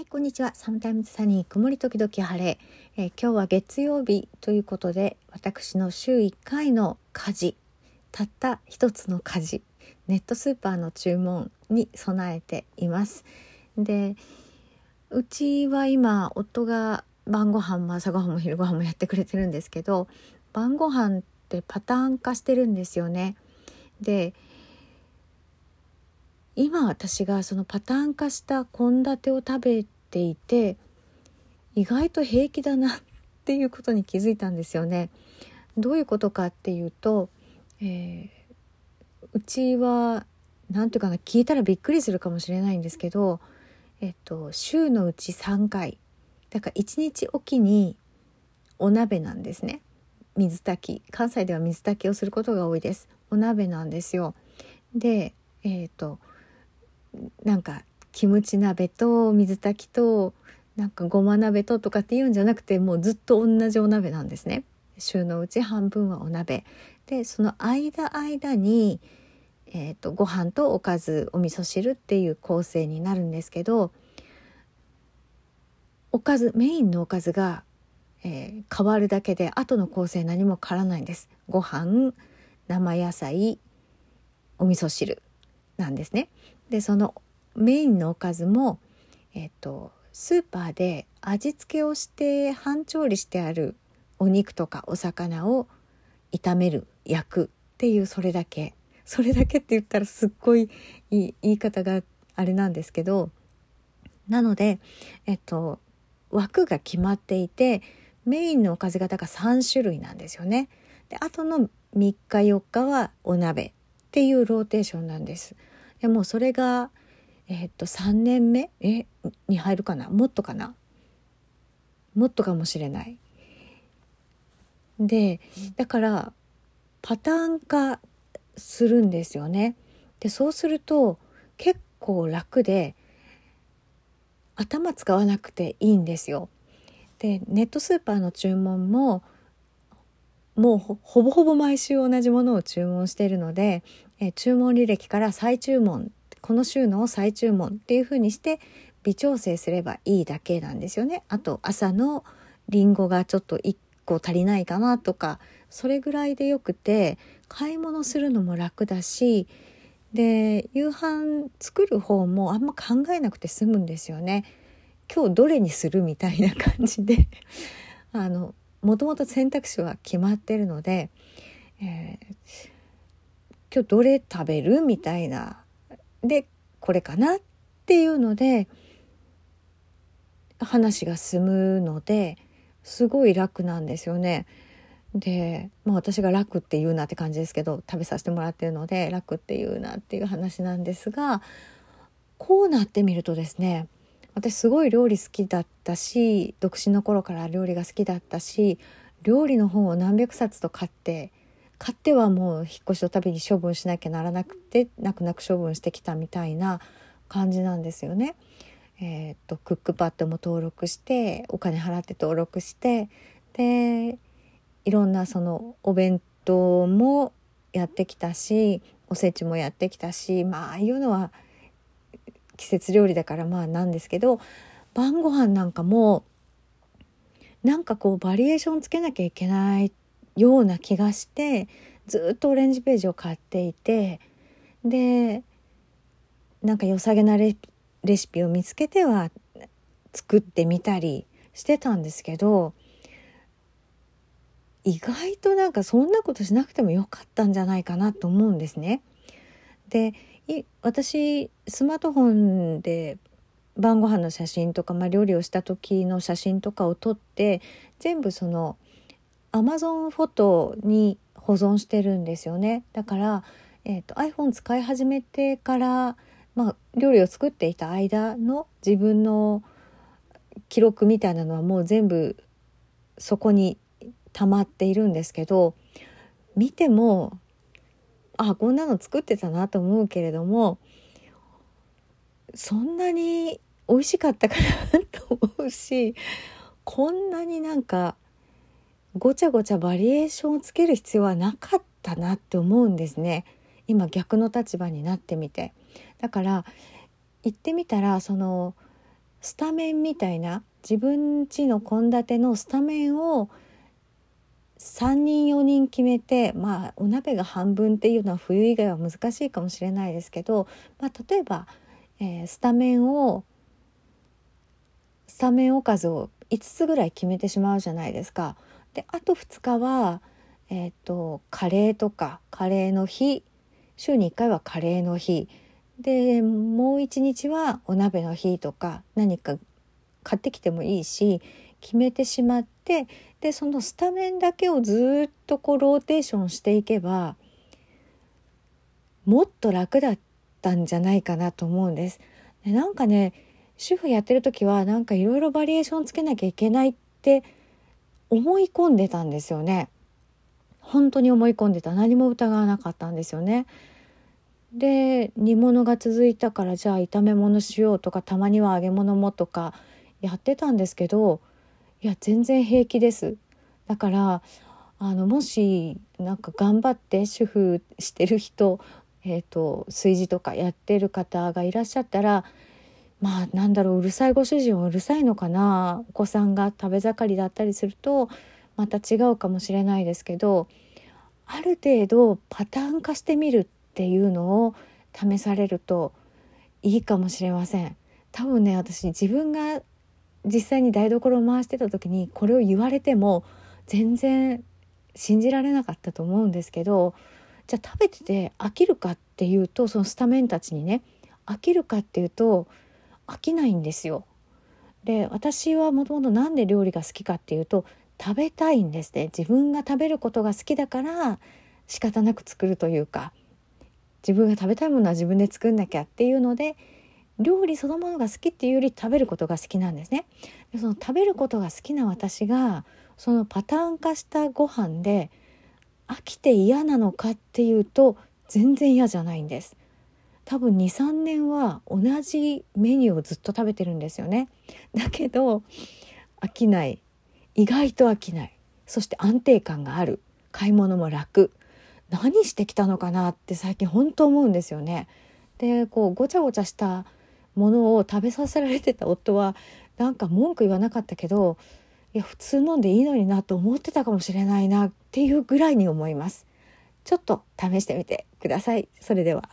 はい、こんにちは。サムタイムズサニー、曇り時々晴れ、えー、今日は月曜日ということで、私の週1回の家事、たった一つの家事、ネットスーパーの注文に備えています。で、うちは今、夫が晩ご飯も朝ごはんも昼ご飯もやってくれてるんですけど、晩ご飯ってパターン化してるんですよね。で、今私がそのパターン化した献立を食べていて意外と平気だなっていうことに気づいたんですよね。どういうことかっていうと、えー、うちは何ていうかな聞いたらびっくりするかもしれないんですけど、えっと、週のうち3回。だから1日おきにお鍋なんですね。水炊き。関西では水炊きをすることが多いです。お鍋なんですよ。でえっ、となんかキムチ鍋と水炊きとなんかごま鍋ととかっていうんじゃなくてもうずっと同じお鍋なんですね。週のうち半分はお鍋でその間間に、えーと、ご飯とおかずお味噌汁っていう構成になるんですけどおかずメインのおかずが、えー、変わるだけで後の構成何も変わらないんです。ご飯生野菜お味噌汁なんですね。でそのメインのおかずも、えっと、スーパーで味付けをして半調理してあるお肉とかお魚を炒める焼くっていうそれだけそれだけって言ったらすっごいい,い言い方があれなんですけどなので、えっと、枠が決まっていてメインのおかずが3種類なんですよね。であとの3日4日はお鍋っていうローテーションなんです。でもそれがえー、っと3年目？え？に入るかな？もっとかな？もっとかもしれない。でだからパターン化するんですよね。でそうすると結構楽で頭使わなくていいんですよ。でネットスーパーの注文ももうほぼほぼ毎週同じものを注文しているので、え注文履歴から再注文この週の再注文っていうふうにして微調整すればいいだけなんですよね。あと朝のりんごがちょっと1個足りないかなとかそれぐらいでよくて買い物するのも楽だしで夕飯作る方もあんま考えなくて済むんですよね。今日どれにするみたいな感じで あのもともと選択肢は決まってるので、えー、今日どれ食べる？みたいな。でこれかな？っていうので話が進むのですごい楽なんですよね。で、まあ、私が楽って言うなって感じですけど食べさせてもらってるので楽って言うなっていう話なんですがこうなってみるとですね私すごい料理好きだったし独身の頃から料理が好きだったし料理の本を何百冊と買って買ってはもう引っ越しのたびに処分しなきゃならなくて泣く泣く処分してきたみたいな感じなんですよね。えー、っとクックパッドも登録してお金払って登録してでいろんなそのお弁当もやってきたしおせちもやってきたしまあああいうのは季節料理だからまあなんですけど晩ご飯なんかもなんかこうバリエーションつけなきゃいけないような気がしてずっとオレンジページを買っていてでなんか良さげなレシピを見つけては作ってみたりしてたんですけど意外となんかそんなことしなくてもよかったんじゃないかなと思うんですね。で私スマートフォンで晩ご飯の写真とか、まあ、料理をした時の写真とかを撮って全部その Amazon フォトに保存してるんですよね。だから、えーと、iPhone 使い始めてから、まあ、料理を作っていた間の自分の記録みたいなのはもう全部そこに溜まっているんですけど見てもあこんなの作ってたなと思うけれどもそんなに美味しかったかなと思うしこんなになんかごちゃごちゃバリエーションをつける必要はなかったなって思うんですね。今逆の立場になってみて。だから言ってみたらそのスタメンみたいな自分家の献立のスタメンを3人4人決めてまあお鍋が半分っていうのは冬以外は難しいかもしれないですけど、まあ、例えば、えー、スタメンをスタメンおかずを5つぐらい決めてしまうじゃないですか。であと2日は、えーと、カレーとかカレーの日週に1回はカレーの日でもう1日はお鍋の日とか何か買ってきてもいいし決めてしまってでそのスタメンだけをずっとこうローテーションしていけばもっと楽だったんじゃないかなと思うんです。でなんかね主婦やってる時はなんかいろいろバリエーションつけなきゃいけないって思い込んでたんですよね。本当に思い込んでた何も疑わなかったんですよね。で煮物が続いたからじゃあ炒め物しようとかたまには揚げ物もとかやってたんですけどいや全然平気ですだからあのもしなんか頑張って主婦してる人、えーと、炊事とかやってる方がいらっしゃったらまあなんだろううるさいご主人はうるさいのかなお子さんが食べ盛りだったりするとまた違うかもしれないですけどある程度パターン化してみるっていうのを試されるといいかもしれません。多分ね私自分が実際に台所を回してた時にこれを言われても全然信じられなかったと思うんですけどじゃあ食べてて飽きるかっていうとそのスタメンたちにね飽きるかっていうと飽きないんですよ。で私はもともと何で料理が好きかっていうと食べたいんですね自分が食べることが好きだから仕方なく作るというか自分が食べたいものは自分で作んなきゃっていうので料理そのものが好きっていうより食べることが好きなんですね。でその食べることが好きな私がそのパターン化したご飯で飽きて嫌なのかっていうと全然嫌じゃないんです。多分23年は同じメニューをずっと食べてるんですよね。だけど飽きない意外と飽きないそして安定感がある買い物も楽何してきたのかなって最近本当思うんですよね。でこうごちゃごちゃしたものを食べさせられてた夫はなんか文句言わなかったけどいや普通飲んでいいのになと思ってたかもしれないなっていうぐらいに思います。ちょっと試してみてください。それでは。